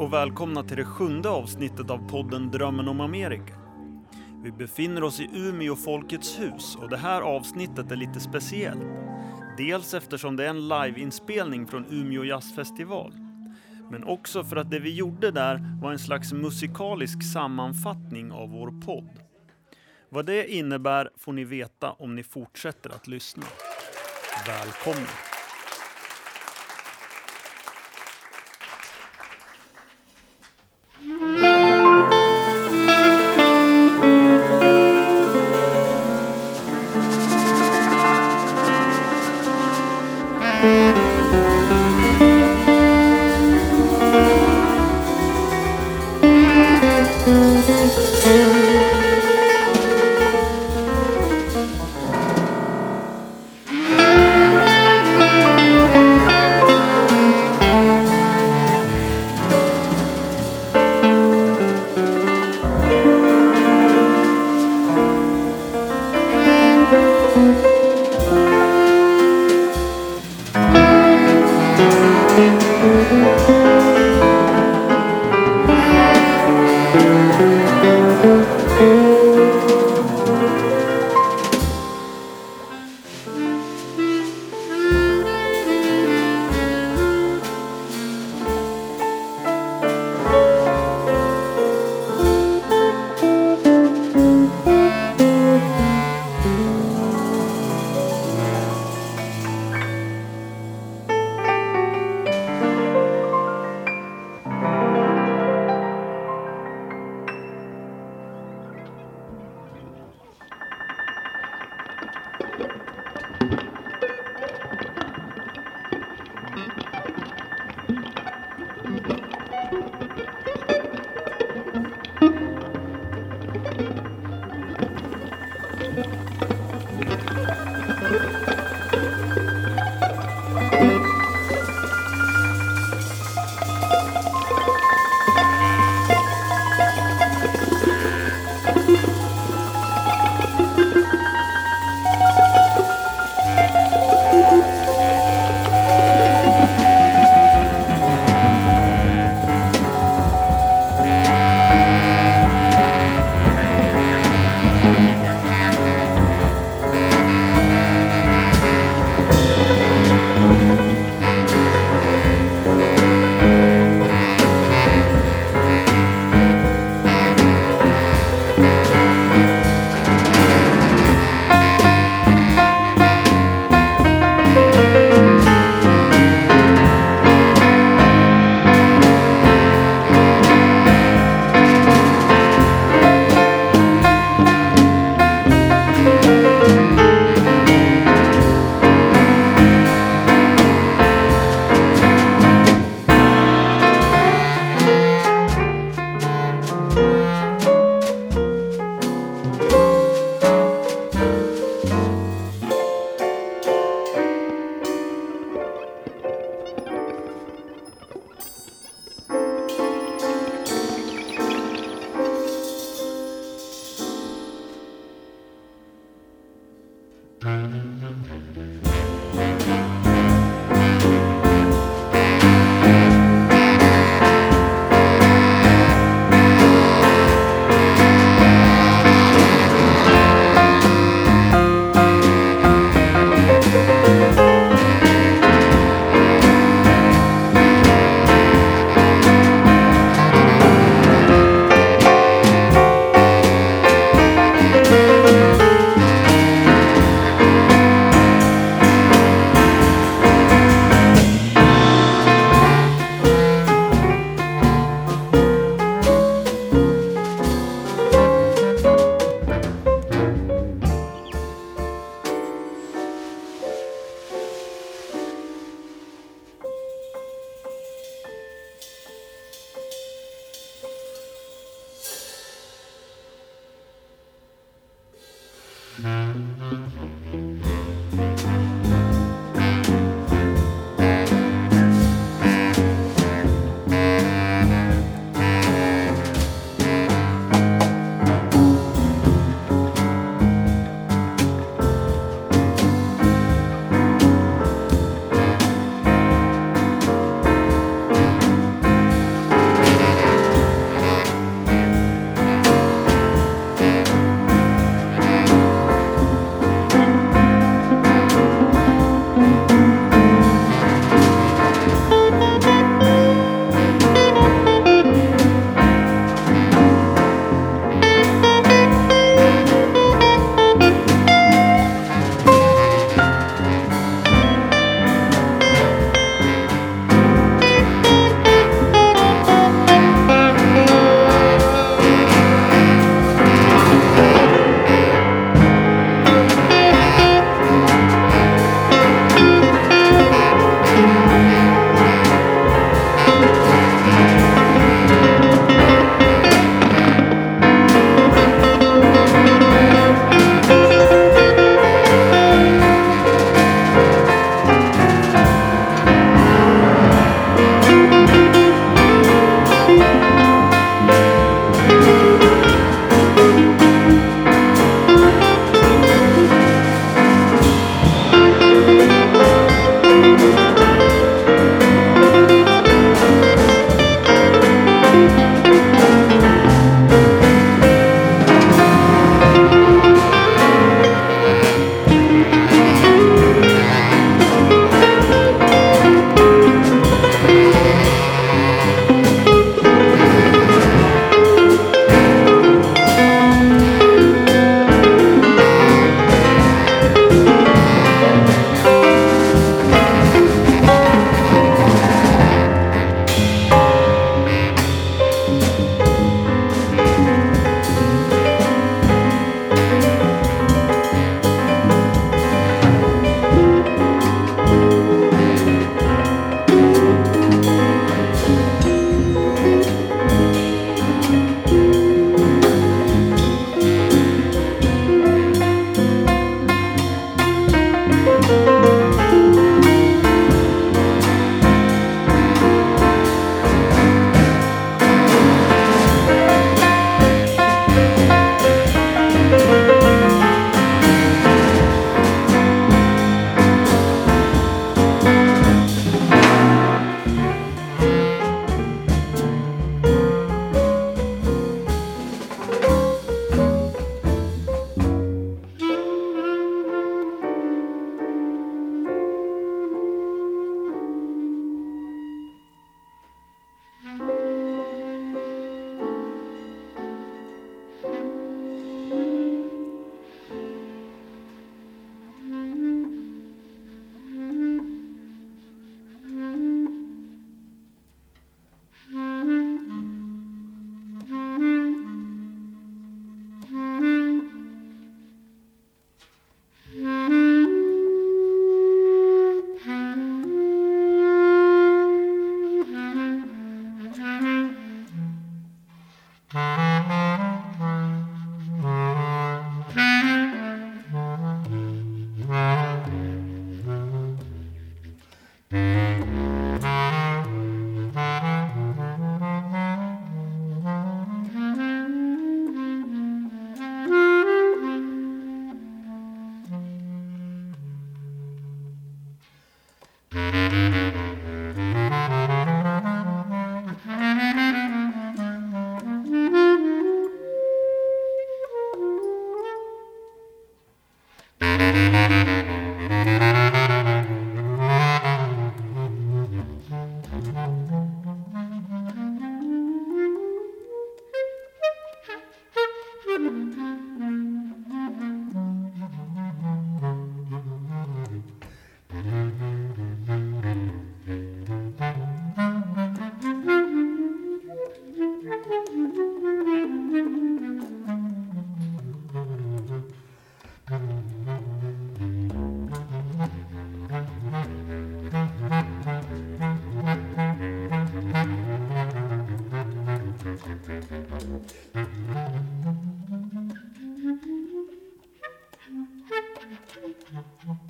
och välkomna till det sjunde avsnittet av podden Drömmen om Amerika. Vi befinner oss i Umeå Folkets hus och det här avsnittet är lite speciellt. Dels eftersom det är en liveinspelning från Umeå Jazzfestival. Men också för att det vi gjorde där var en slags musikalisk sammanfattning av vår podd. Vad det innebär får ni veta om ni fortsätter att lyssna. Välkomna!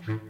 Mm-hmm.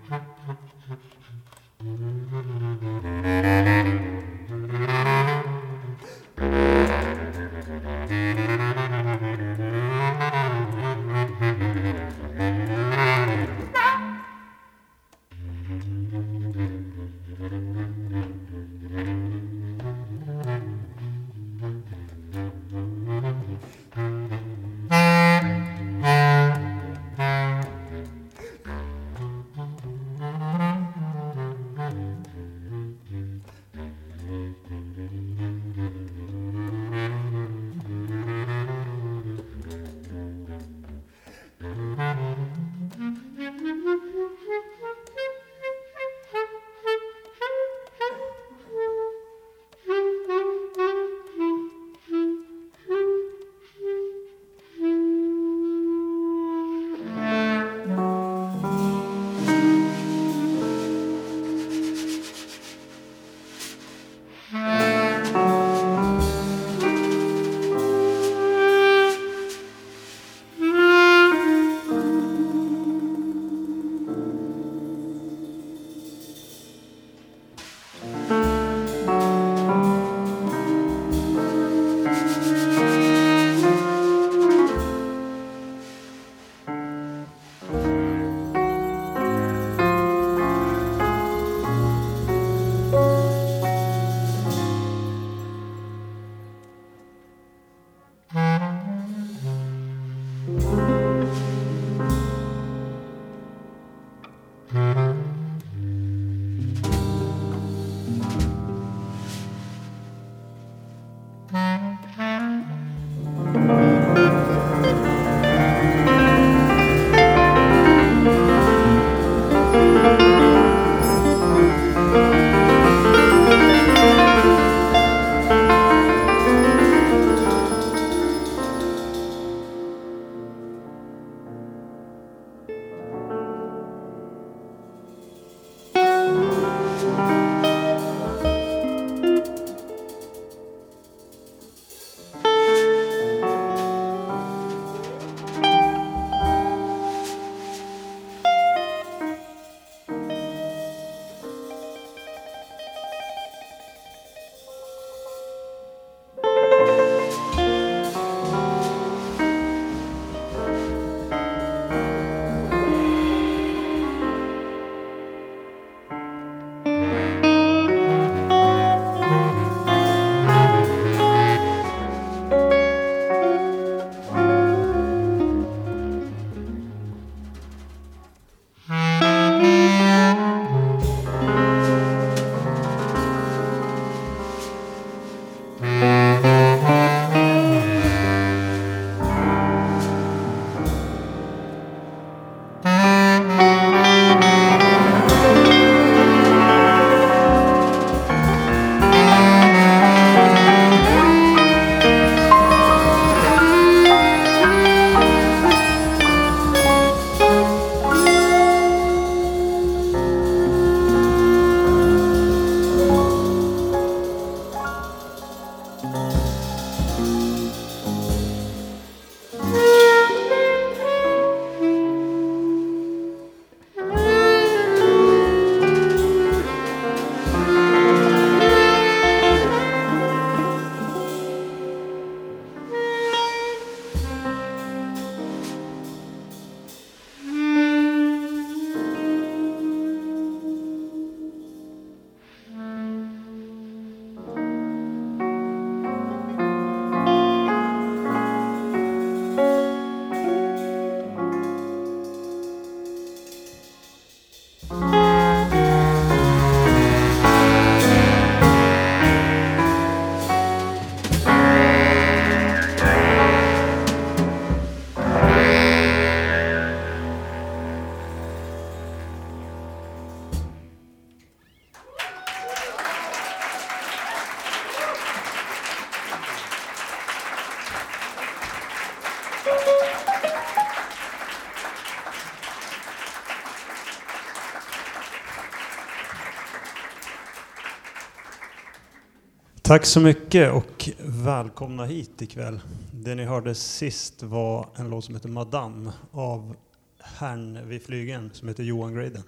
Tack så mycket och välkomna hit ikväll. Det ni hörde sist var en låt som heter Madame av herrn vid flygen som heter Johan Graden.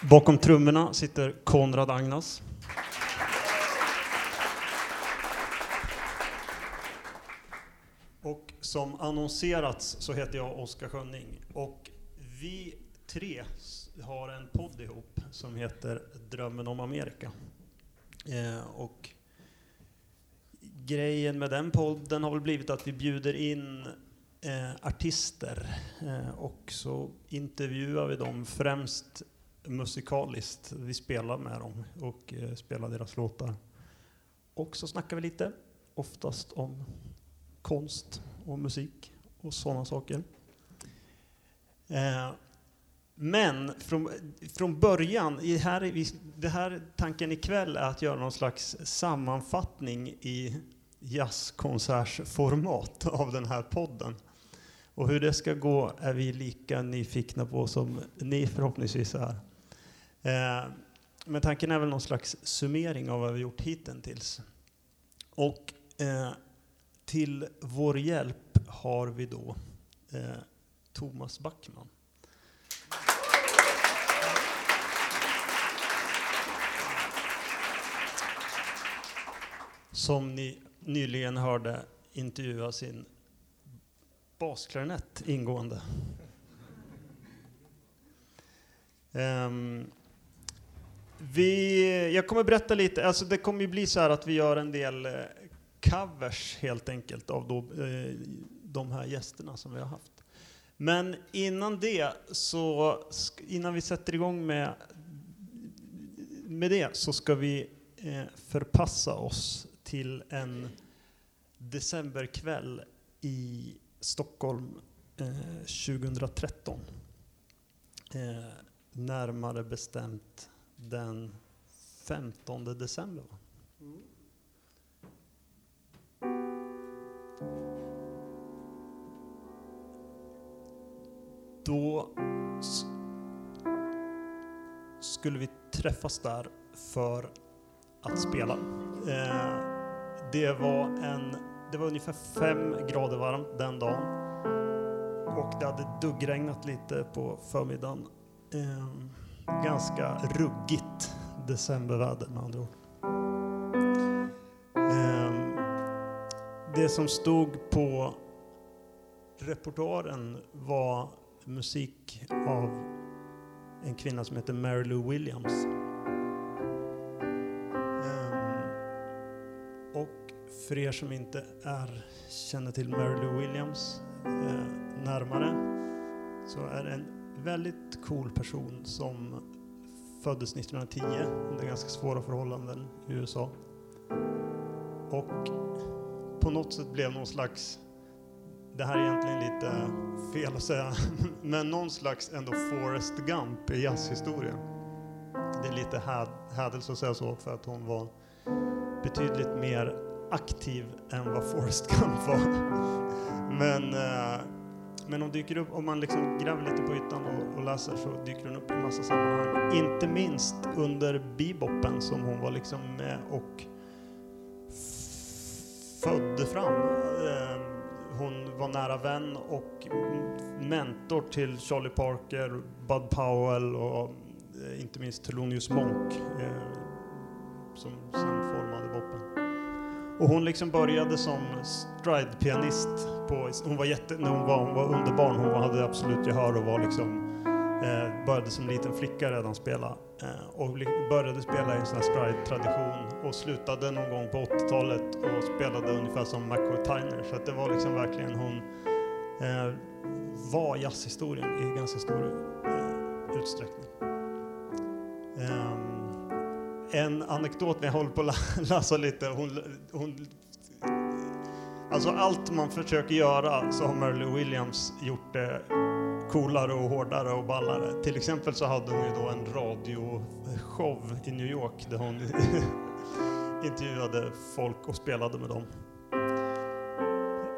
Bakom trummorna sitter Konrad Agnas. Och som annonserats så heter jag Oskar Schönning. Och vi tre har en podd ihop som heter Drömmen om Amerika. Eh, och grejen med den podden har väl blivit att vi bjuder in eh, artister eh, och så intervjuar vi dem främst musikaliskt. Vi spelar med dem och eh, spelar deras låtar. Och så snackar vi lite, oftast om konst och musik och sådana saker. Eh, men från, från början, i här, det här tanken ikväll är att göra någon slags sammanfattning i jazzkonsertsformat av den här podden. Och hur det ska gå är vi lika nyfikna på som ni förhoppningsvis är. Eh, men tanken är väl någon slags summering av vad vi gjort hittills. Och eh, till vår hjälp har vi då eh, Thomas Backman. Som ni nyligen hörde intervjua sin basklarinett ingående. Um, vi, jag kommer berätta lite, alltså det kommer ju bli så här att vi gör en del eh, covers helt enkelt av då, eh, de här gästerna som vi har haft. Men innan det, så innan vi sätter igång med, med det, så ska vi eh, förpassa oss till en decemberkväll i Stockholm eh, 2013. Eh, närmare bestämt den 15 december. Mm. Då skulle vi träffas där för att spela. Eh, det var, en, det var ungefär fem grader varmt den dagen. Och det hade duggregnat lite på förmiddagen. Ehm, ganska ruggigt decemberväder med andra ord. Ehm, det som stod på repertoaren var musik av en kvinna som heter Mary Lou Williams. För er som inte är, känner till Mary Lou Williams eh, närmare så är det en väldigt cool person som föddes 1910 under ganska svåra förhållanden i USA. Och på något sätt blev någon slags, det här är egentligen lite fel att säga, men någon slags ändå Forrest Gump i jazzhistorien. Det är lite hädelse att säga så för att hon var betydligt mer aktiv än vad Forrest Gump var. Men, eh, men hon dyker upp, om man liksom gräver lite på ytan och, och läser så dyker hon upp i massa sammanhang. Inte minst under beboppen som hon var liksom med och födde fram. Eh, hon var nära vän och mentor till Charlie Parker, Bud Powell och eh, inte minst Thelonious Monk som sen formade boppen. Och hon liksom började som stride-pianist. hon var jätte, när hon var, hon var underbarn, hon hade absolut gehör och var liksom, eh, började som liten flicka redan spela. Eh, och började spela i en sån här stride-tradition och slutade någon gång på 80-talet och spelade ungefär som McCoy Tyner. Så att det var liksom verkligen hon eh, var jazzhistorien i ganska stor eh, utsträckning. Ehm, en anekdot när jag håller på att läsa lite. Hon, hon, alltså allt man försöker göra så har Merle Williams gjort det coolare och hårdare och ballare. Till exempel så hade hon ju då en radioshow i New York där hon intervjuade folk och spelade med dem.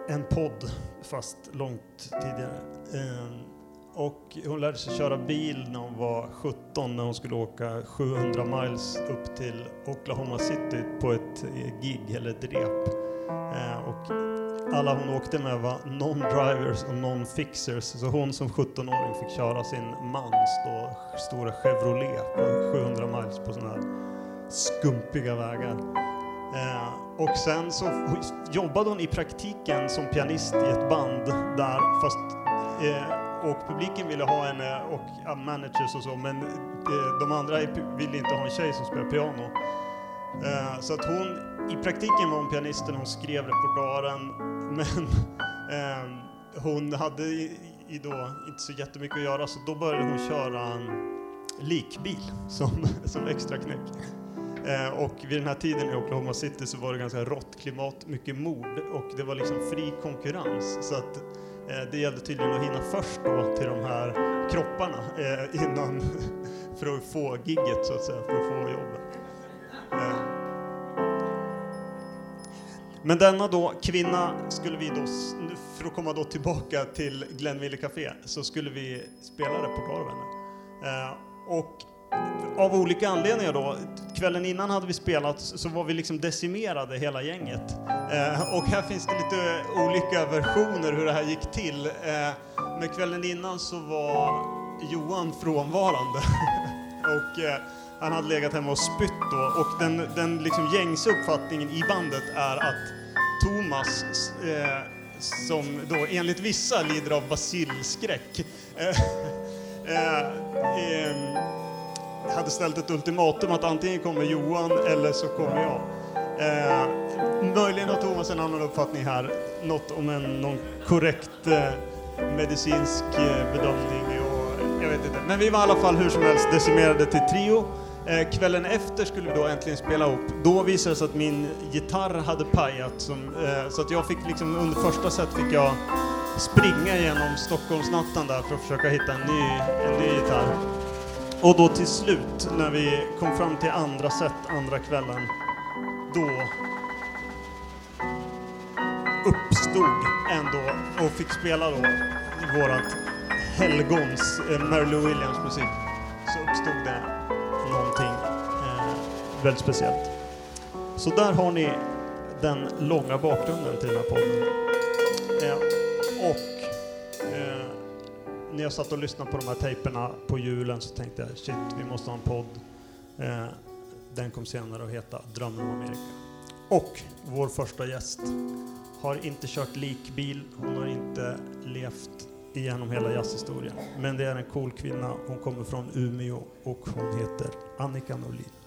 En podd, fast långt tidigare. Ehm, och hon lärde sig köra bil när hon var 17 när hon skulle åka 700 miles upp till Oklahoma City på ett eh, gig eller ett rep. Eh, och alla hon åkte med var non-drivers och non-fixers. Så hon som 17-åring fick köra sin mans då, stora Chevrolet på 700 miles på sådana här skumpiga vägar. Eh, och sen så jobbade hon i praktiken som pianist i ett band där, fast eh, och publiken ville ha henne och managers och så, men eh, de andra ville inte ha en tjej som spelar piano. Eh, så att hon, i praktiken var hon pianisten, hon skrev repertoaren, men ehm, hon hade i, då inte så jättemycket att göra, så då började hon köra en likbil som, som extra knäck. Eh, och vid den här tiden i Oklahoma City så var det ganska rått klimat, mycket mord och det var liksom fri konkurrens. Så att Eh, det gällde tydligen att hinna först då till de här kropparna eh, innan, för att få gigget så att säga, för att få jobbet. Eh. Men denna då kvinna skulle vi då, för att komma då tillbaka till Glenville Café, så skulle vi spela det på henne. Och av olika anledningar då, kvällen innan hade vi spelat så var vi liksom decimerade hela gänget. Eh, och här finns det lite olika versioner hur det här gick till. Eh, men kvällen innan så var Johan frånvarande. och eh, han hade legat hemma och spytt då. Och den, den liksom gängse uppfattningen i bandet är att Thomas, eh, som då enligt vissa lider av basilskräck, eh, eh, hade ställt ett ultimatum att antingen kommer Johan eller så kommer jag. Eh, möjligen har Thomas en annan uppfattning här, något om en någon korrekt eh, medicinsk eh, bedömning och jag vet inte. Men vi var i alla fall hur som helst decimerade till trio. Eh, kvällen efter skulle vi då äntligen spela upp. Då visade det sig att min gitarr hade pajat som, eh, så att jag fick liksom under första set fick jag springa genom Stockholmsnatten där för att försöka hitta en ny, en ny gitarr. Och då till slut, när vi kom fram till andra set, andra kvällen, då uppstod ändå och fick spela då vårat helgons eh, Mary Lou Williams musik. Så uppstod det någonting eh, väldigt speciellt. Så där har ni den långa bakgrunden till den här podden. När jag satt och lyssnade på de här tejperna på julen så tänkte jag shit, vi måste ha en podd. Eh, den kom senare att heta Drömmen om Amerika. Och vår första gäst har inte kört likbil, hon har inte levt igenom hela jazzhistorien. Men det är en cool kvinna, hon kommer från Umeå och hon heter Annika Norlin.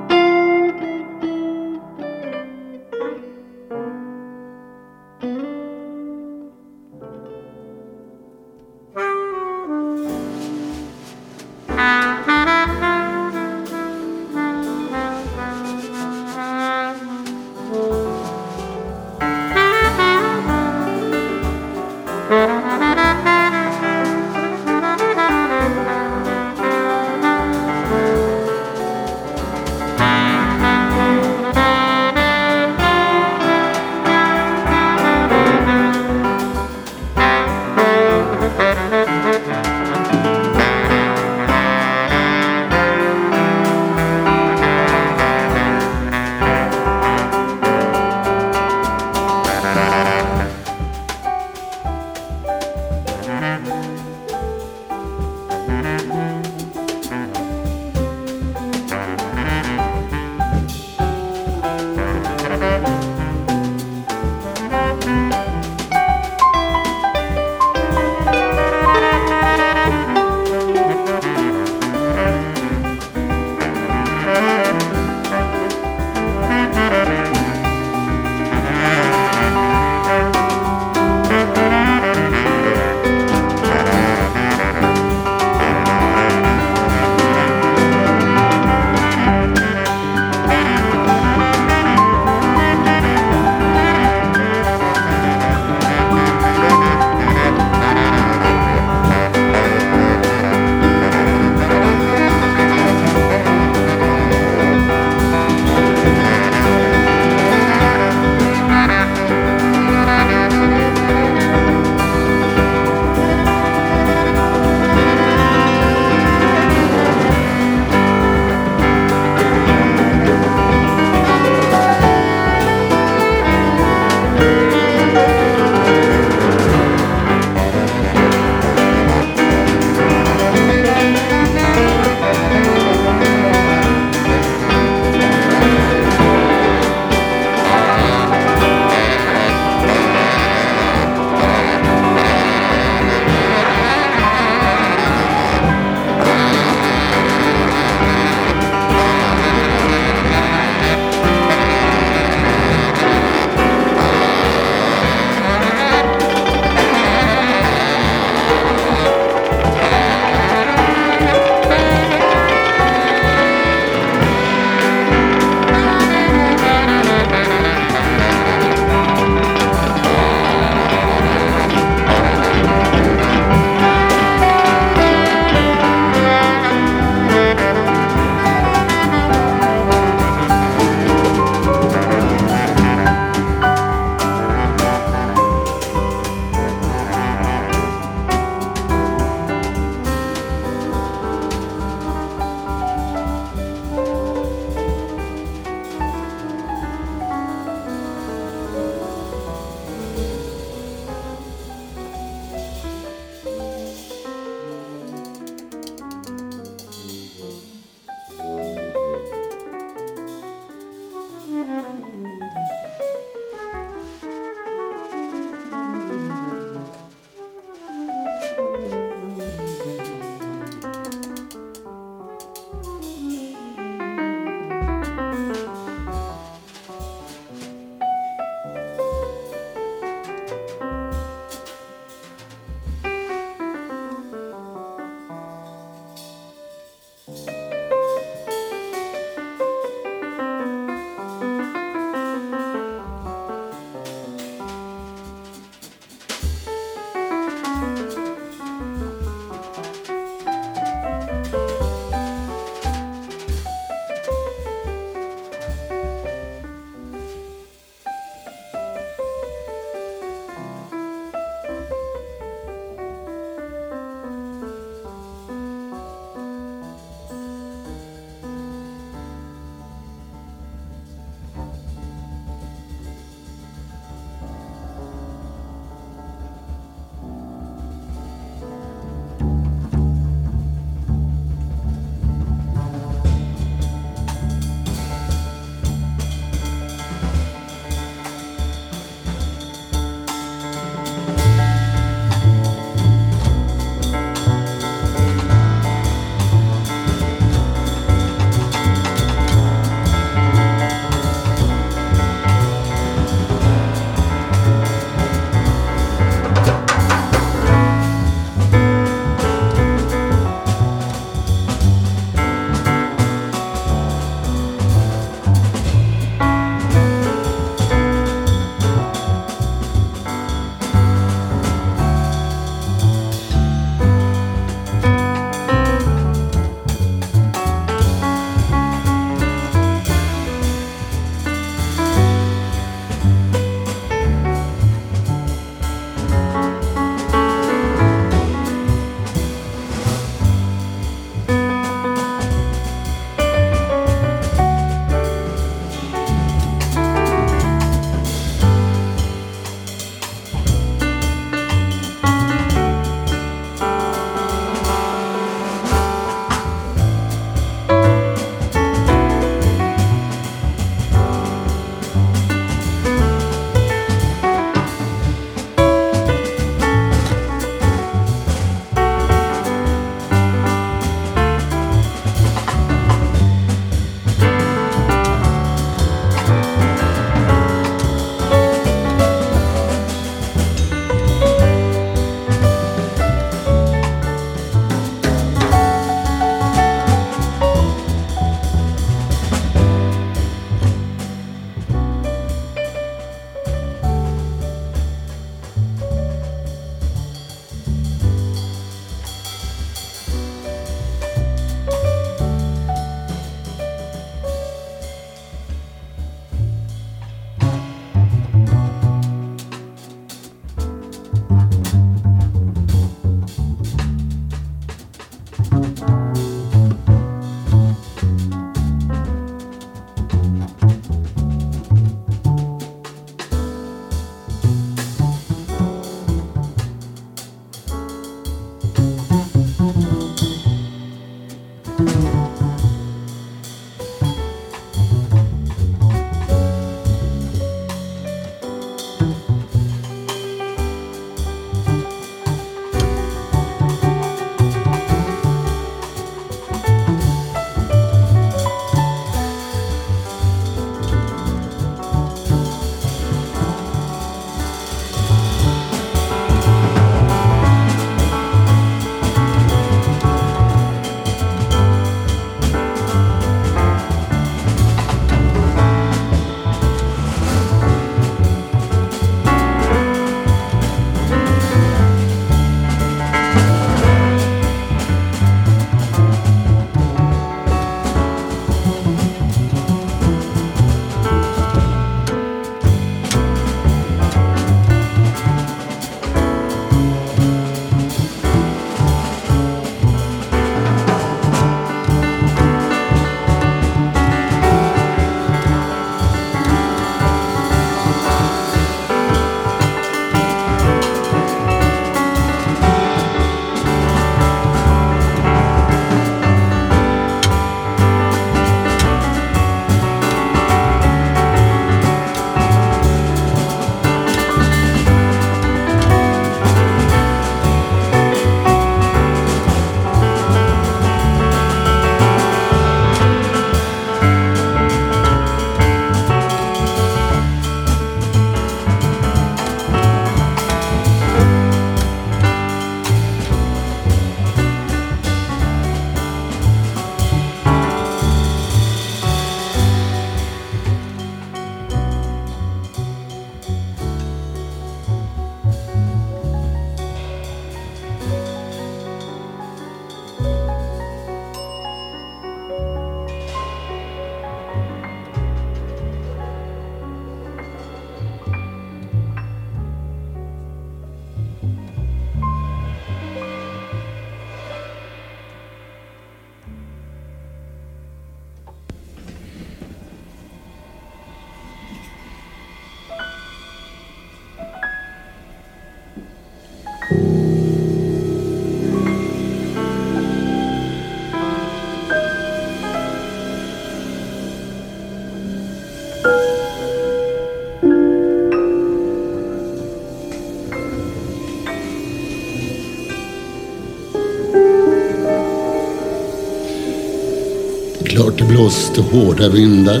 Blåste hårda vindar.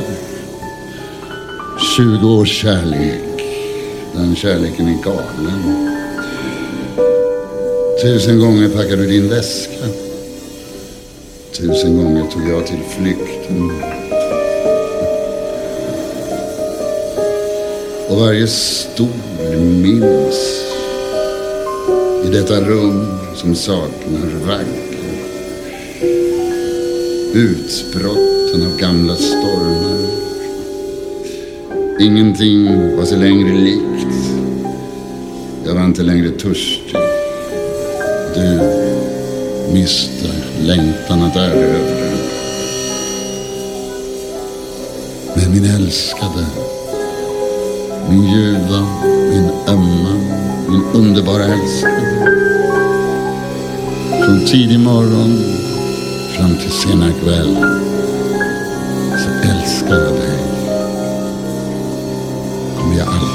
20 års kärlek. Den kärleken är galen. Tusen gånger packade du din väska. Tusen gånger tog jag till flykten. Och varje stol minns i detta rum som saknar vagg doften av gamla stormar. Ingenting var sig längre likt. Jag var inte längre törstig. Du miste längtan att erövra. Men min älskade, min ljuva, min ömma, min underbara älskade. Från tidig morgon fram till sena kväll älskar jag dig. Kommer jag alltid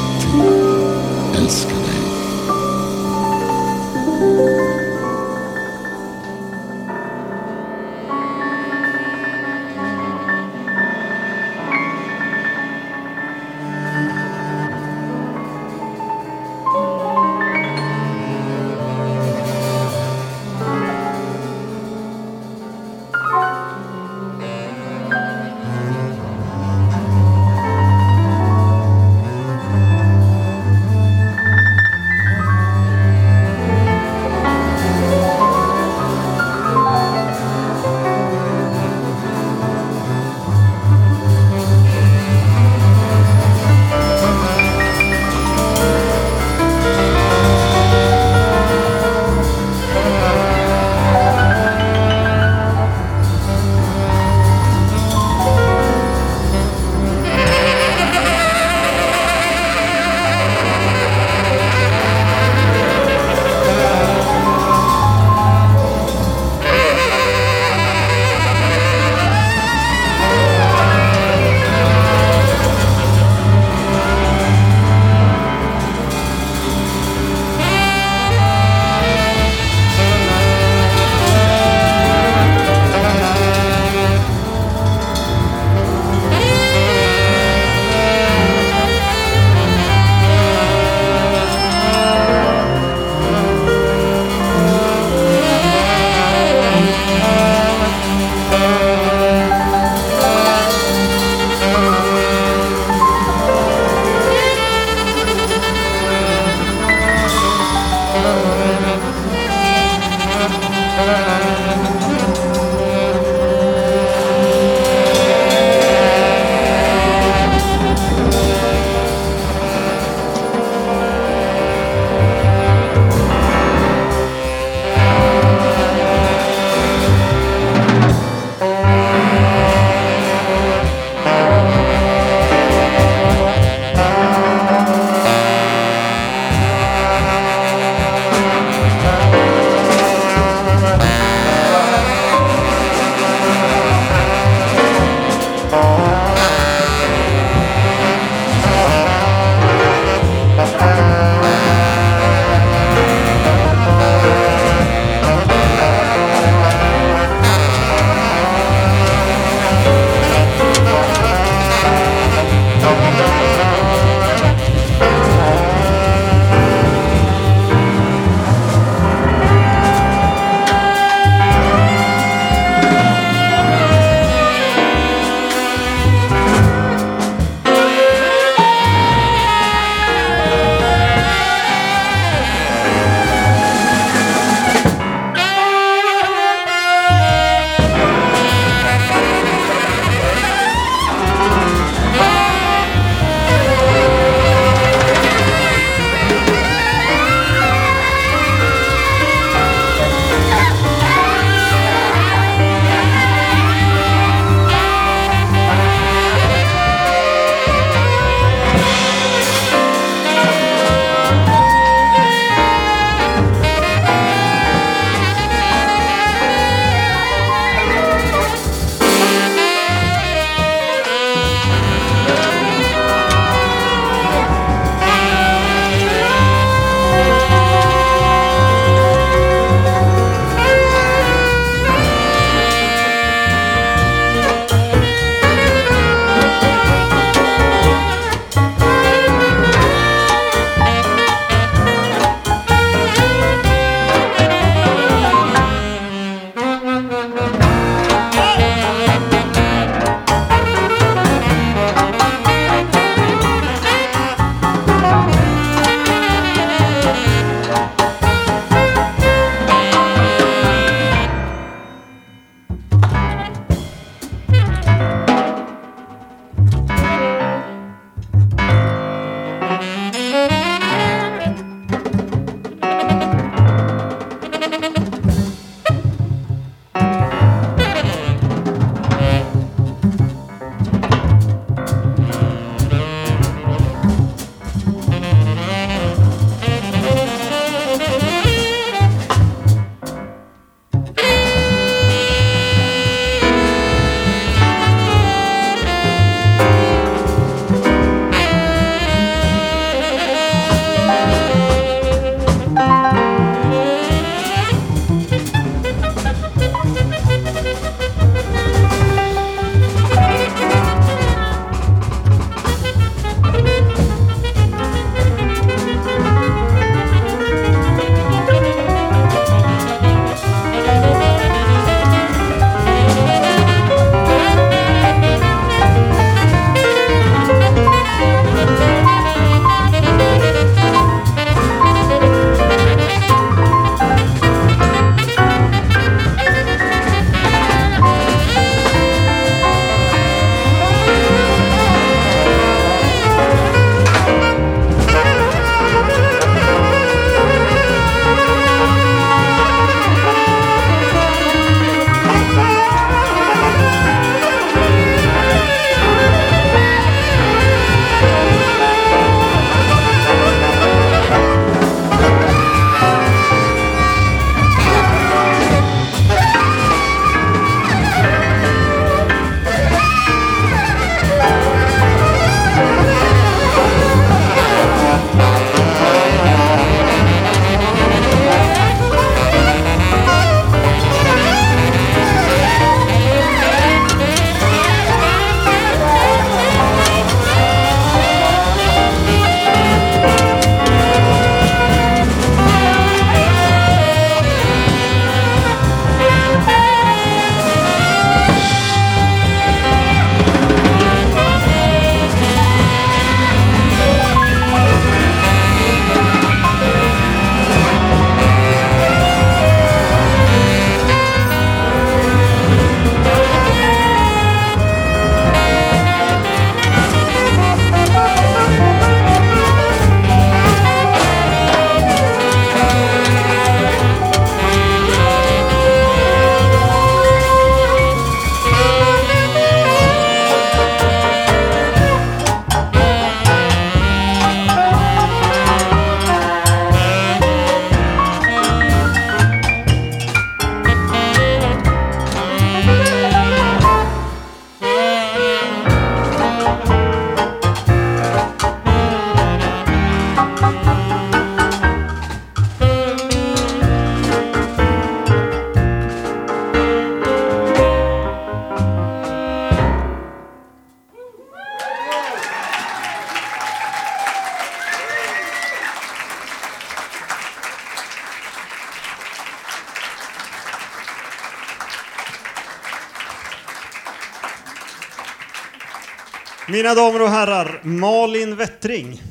Mina damer och herrar, Malin Wettring.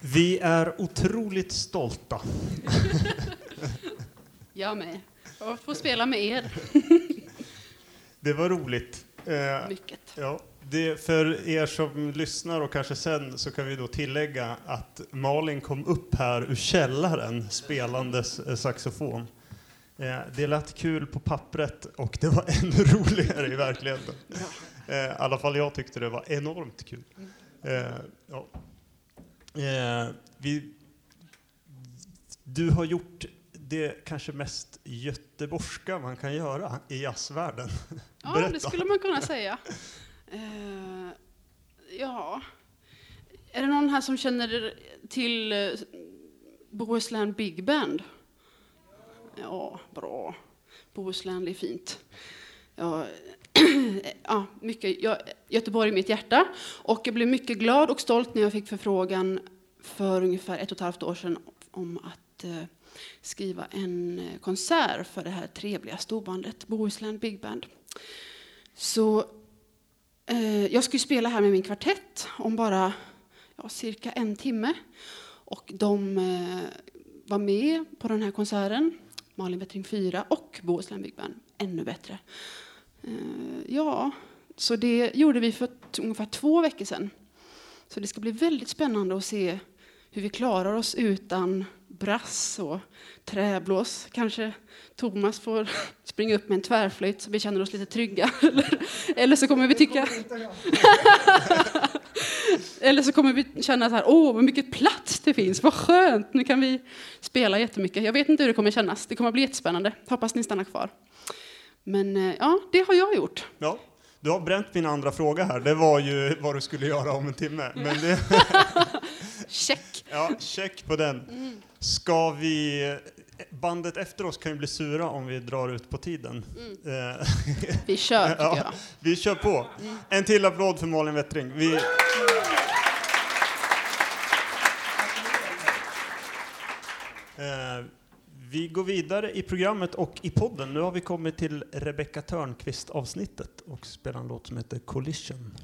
Vi är otroligt stolta. Jag med. Och få spela med er. Det var roligt. Eh, Mycket. Ja, det, för er som lyssnar och kanske sen så kan vi då tillägga att Malin kom upp här ur källaren spelandes eh, saxofon. Eh, det lät kul på pappret och det var ännu roligare i verkligheten. Eh, I alla fall jag tyckte det var enormt kul. Ja. vi, du har gjort det kanske mest göteborgska man kan göra i jazzvärlden. Ja, Berätta. det skulle man kunna säga. Eh, ja. Är det någon här som känner till eh, Bohuslän Big Band? Ja, bra. Bohuslän, det är fint. Ja, ja, mycket, jag, Göteborg är mitt hjärta. Och jag blev mycket glad och stolt när jag fick förfrågan för ungefär ett och ett halvt år sedan om att eh, skriva en eh, konsert för det här trevliga storbandet Bohuslän Big Band. Så Eh, jag ska ju spela här med min kvartett om bara ja, cirka en timme. Och de eh, var med på den här konserten, Malin Wettring 4 och Bohuslän Big Band, ännu bättre. Eh, ja, så det gjorde vi för ungefär två veckor sedan. Så det ska bli väldigt spännande att se hur vi klarar oss utan brass och träblås. Kanske Thomas får springa upp med en tvärflöjt så vi känner oss lite trygga. Eller, eller så kommer vi tycka... eller så kommer vi känna så här, åh vad mycket plats det finns, vad skönt, nu kan vi spela jättemycket. Jag vet inte hur det kommer kännas, det kommer bli jättespännande. Hoppas ni stannar kvar. Men eh, ja, det har jag gjort. Ja, du har bränt min andra fråga här. Det var ju vad du skulle göra om en timme. Men det, Check! ja, check på den. Ska vi... Bandet efter oss kan ju bli sura om vi drar ut på tiden. Eh, Vi kör, tycker ja, jag. vi kör på. En till applåd för Malin Wettring. Vi... Eh, vi går vidare i programmet och i podden. Nu har vi kommit till Rebecca Törnqvist-avsnittet och spelar en låt som heter Collision.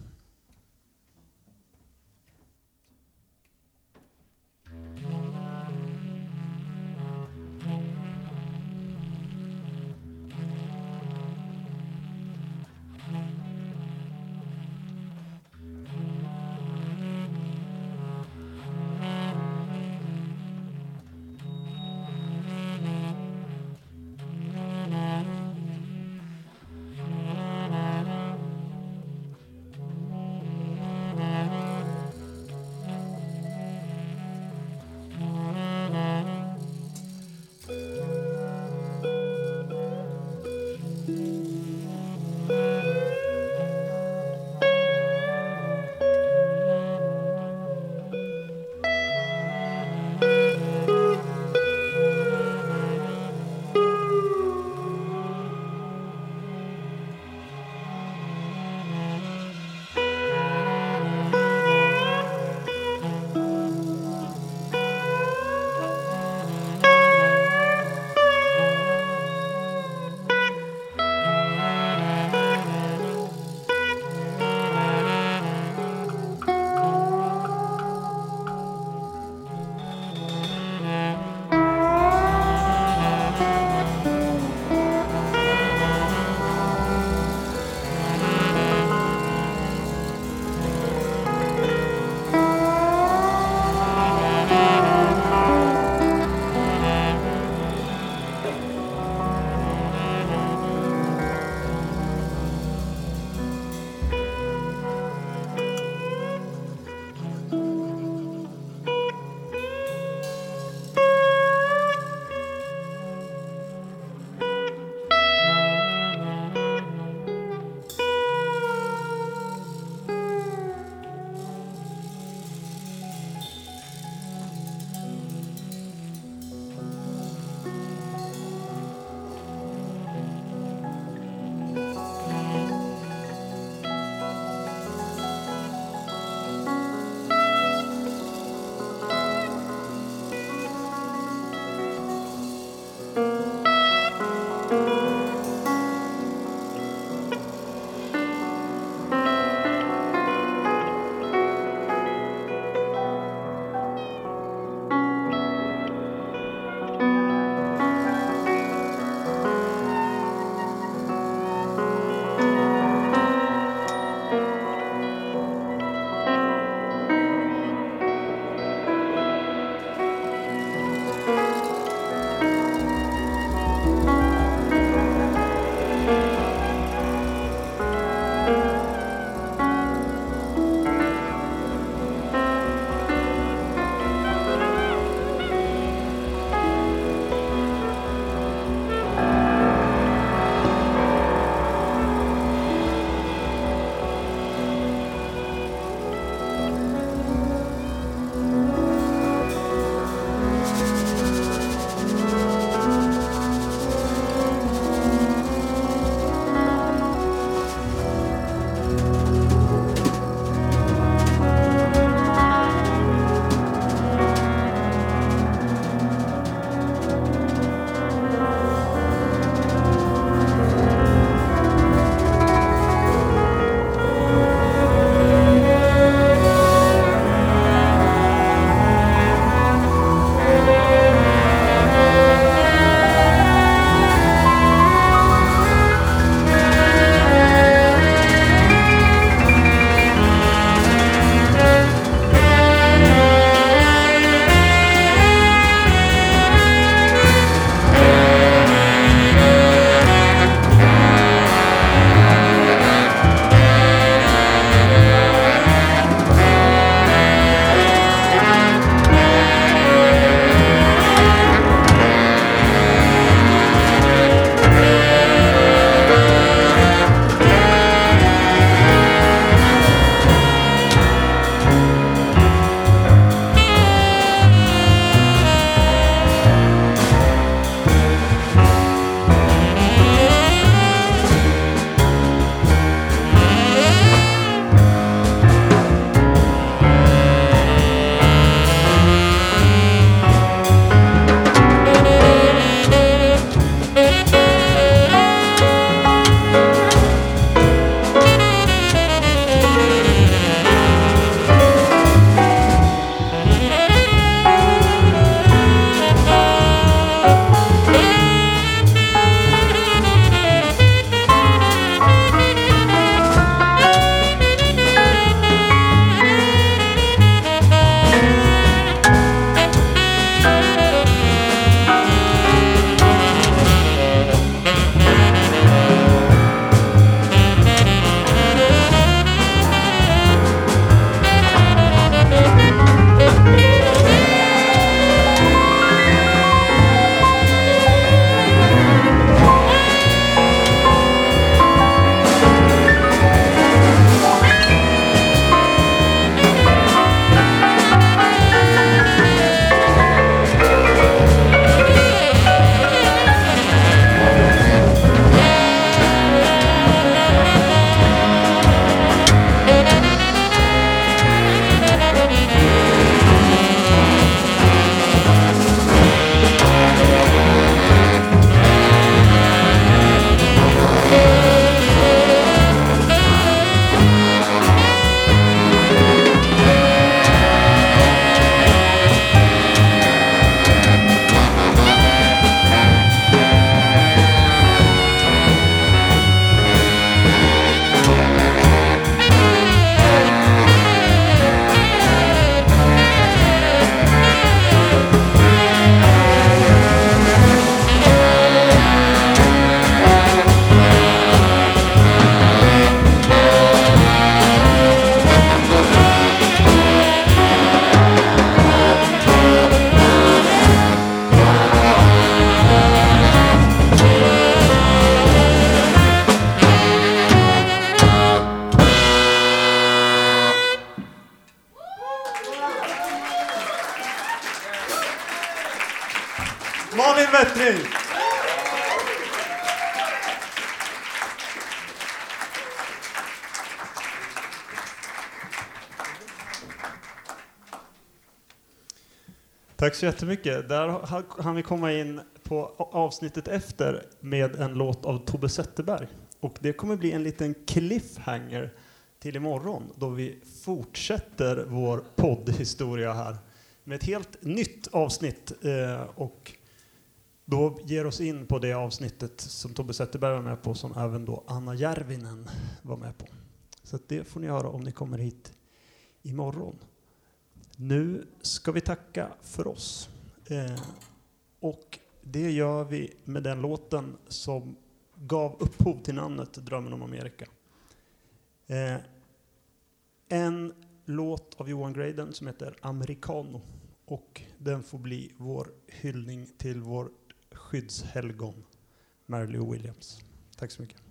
Så jättemycket. Där hann vi komma in på avsnittet efter med en låt av Tobbe Zetterberg. Och det kommer bli en liten cliffhanger till imorgon då vi fortsätter vår poddhistoria här med ett helt nytt avsnitt eh, och då ger oss in på det avsnittet som Tobbe Zetterberg var med på som även då Anna Järvinen var med på. Så det får ni höra om ni kommer hit imorgon. Nu ska vi tacka för oss. Eh, och det gör vi med den låten som gav upphov till namnet Drömmen om Amerika. Eh, en låt av Johan Graden som heter Americano. Och den får bli vår hyllning till vår skyddshelgon Mary Lou Williams. Tack så mycket.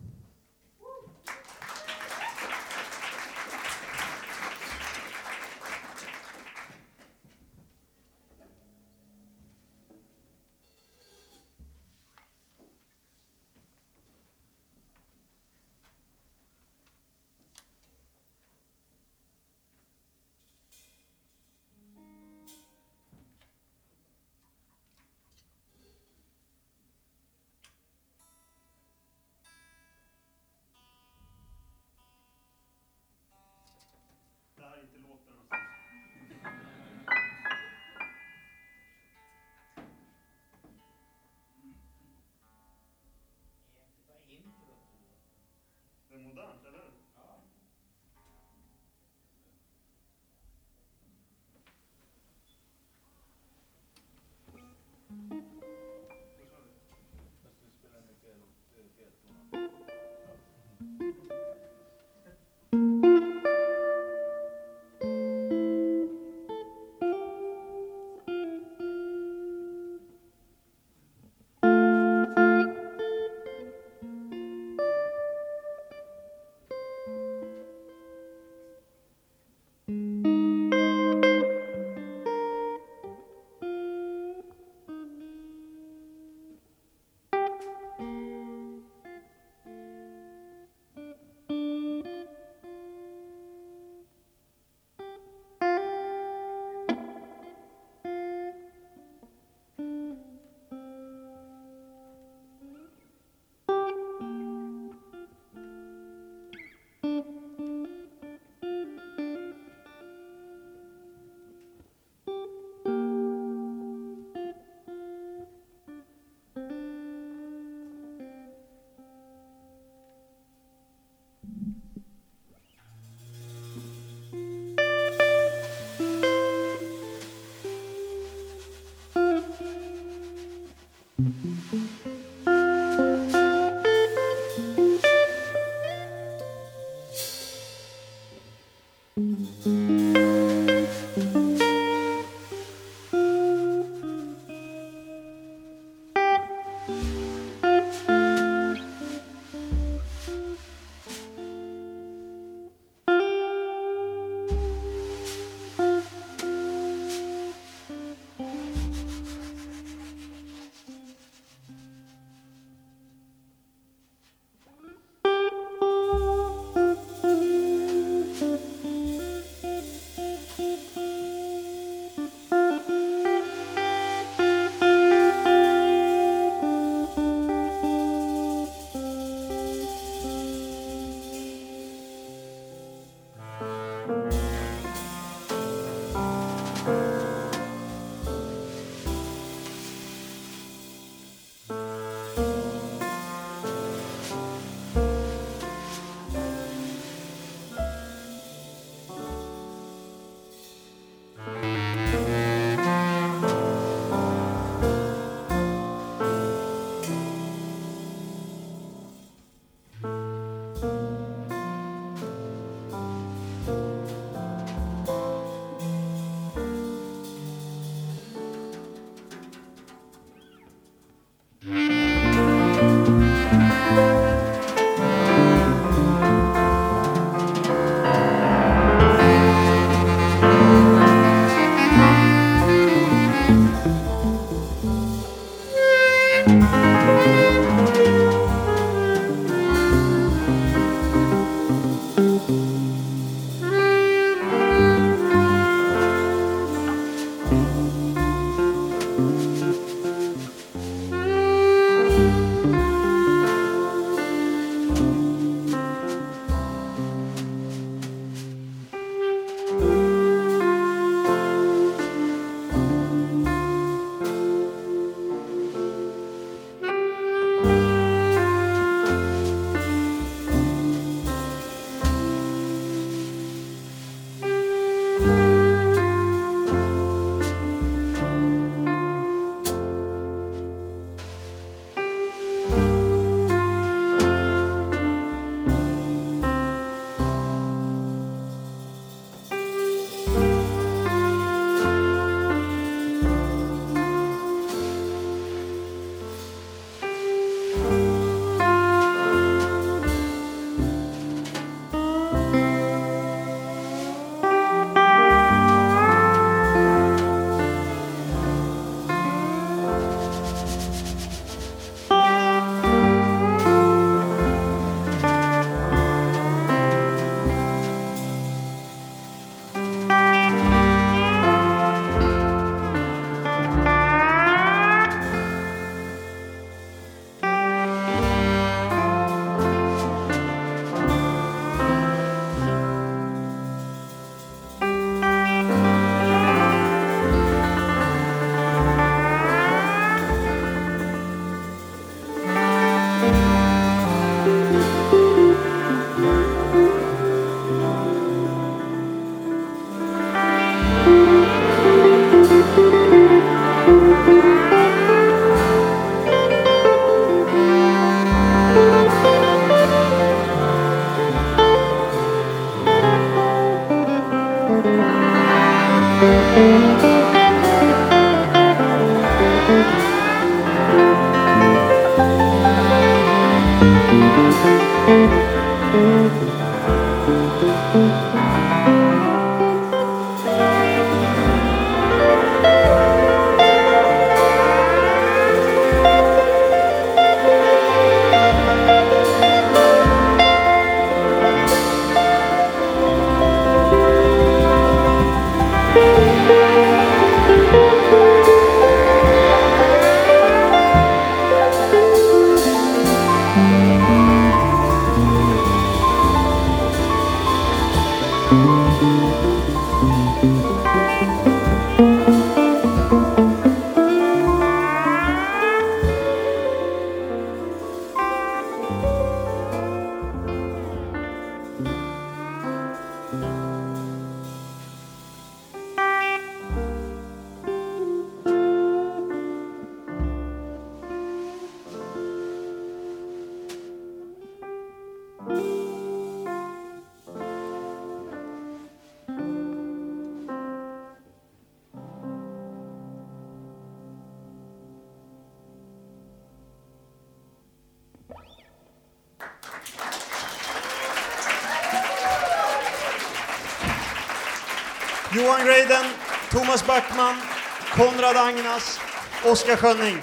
Oskar Schönning.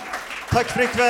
Tack för ikväll.